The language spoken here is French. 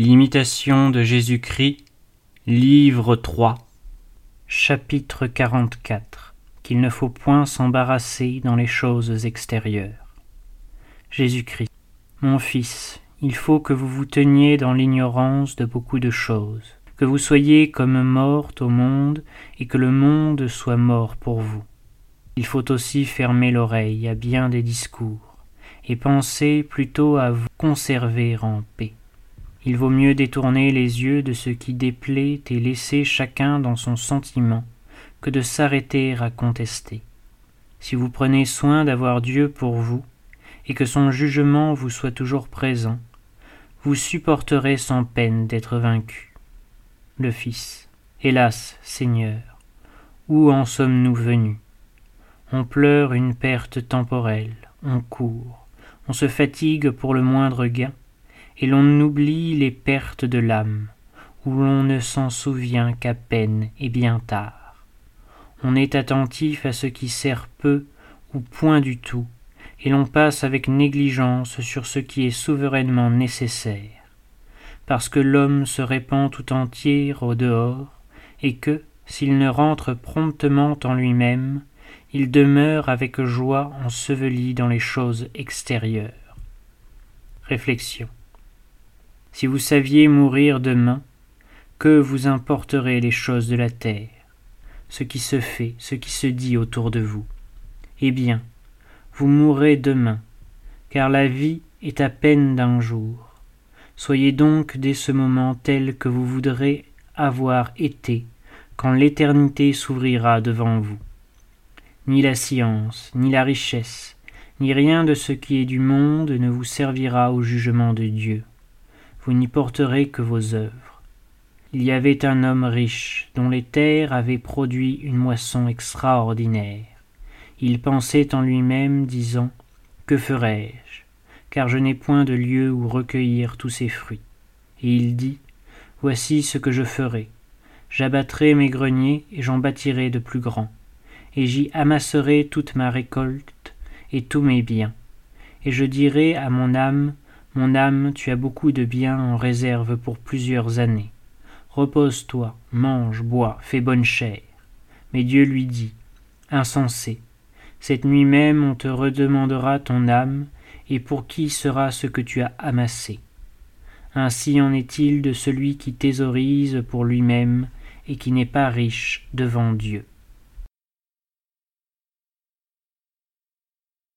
L'imitation de Jésus-Christ, livre 3, chapitre 44 Qu'il ne faut point s'embarrasser dans les choses extérieures. Jésus-Christ, mon Fils, il faut que vous vous teniez dans l'ignorance de beaucoup de choses, que vous soyez comme morte au monde et que le monde soit mort pour vous. Il faut aussi fermer l'oreille à bien des discours et penser plutôt à vous conserver en paix. Il vaut mieux détourner les yeux de ce qui déplaît et laisser chacun dans son sentiment que de s'arrêter à contester. Si vous prenez soin d'avoir Dieu pour vous, et que son jugement vous soit toujours présent, vous supporterez sans peine d'être vaincu. Le Fils. Hélas, Seigneur, où en sommes-nous venus? On pleure une perte temporelle, on court, on se fatigue pour le moindre gain, et l'on oublie les pertes de l'âme, où l'on ne s'en souvient qu'à peine et bien tard. On est attentif à ce qui sert peu ou point du tout, et l'on passe avec négligence sur ce qui est souverainement nécessaire, parce que l'homme se répand tout entier au dehors, et que, s'il ne rentre promptement en lui-même, il demeure avec joie enseveli dans les choses extérieures. Réflexion. Si vous saviez mourir demain, que vous importeraient les choses de la terre, ce qui se fait, ce qui se dit autour de vous? Eh bien, vous mourrez demain, car la vie est à peine d'un jour. Soyez donc dès ce moment tel que vous voudrez avoir été quand l'éternité s'ouvrira devant vous ni la science, ni la richesse, ni rien de ce qui est du monde ne vous servira au jugement de Dieu. Vous n'y porterez que vos œuvres. Il y avait un homme riche, dont les terres avaient produit une moisson extraordinaire. Il pensait en lui-même, disant Que ferai-je? Car je n'ai point de lieu où recueillir tous ces fruits. Et il dit Voici ce que je ferai. J'abattrai mes greniers et j'en bâtirai de plus grands et j'y amasserai toute ma récolte et tous mes biens. Et je dirai à mon âme, Mon âme, tu as beaucoup de biens en réserve pour plusieurs années. Repose-toi, mange, bois, fais bonne chère. Mais Dieu lui dit, Insensé, cette nuit même on te redemandera ton âme, et pour qui sera ce que tu as amassé. Ainsi en est-il de celui qui thésaurise pour lui-même et qui n'est pas riche devant Dieu.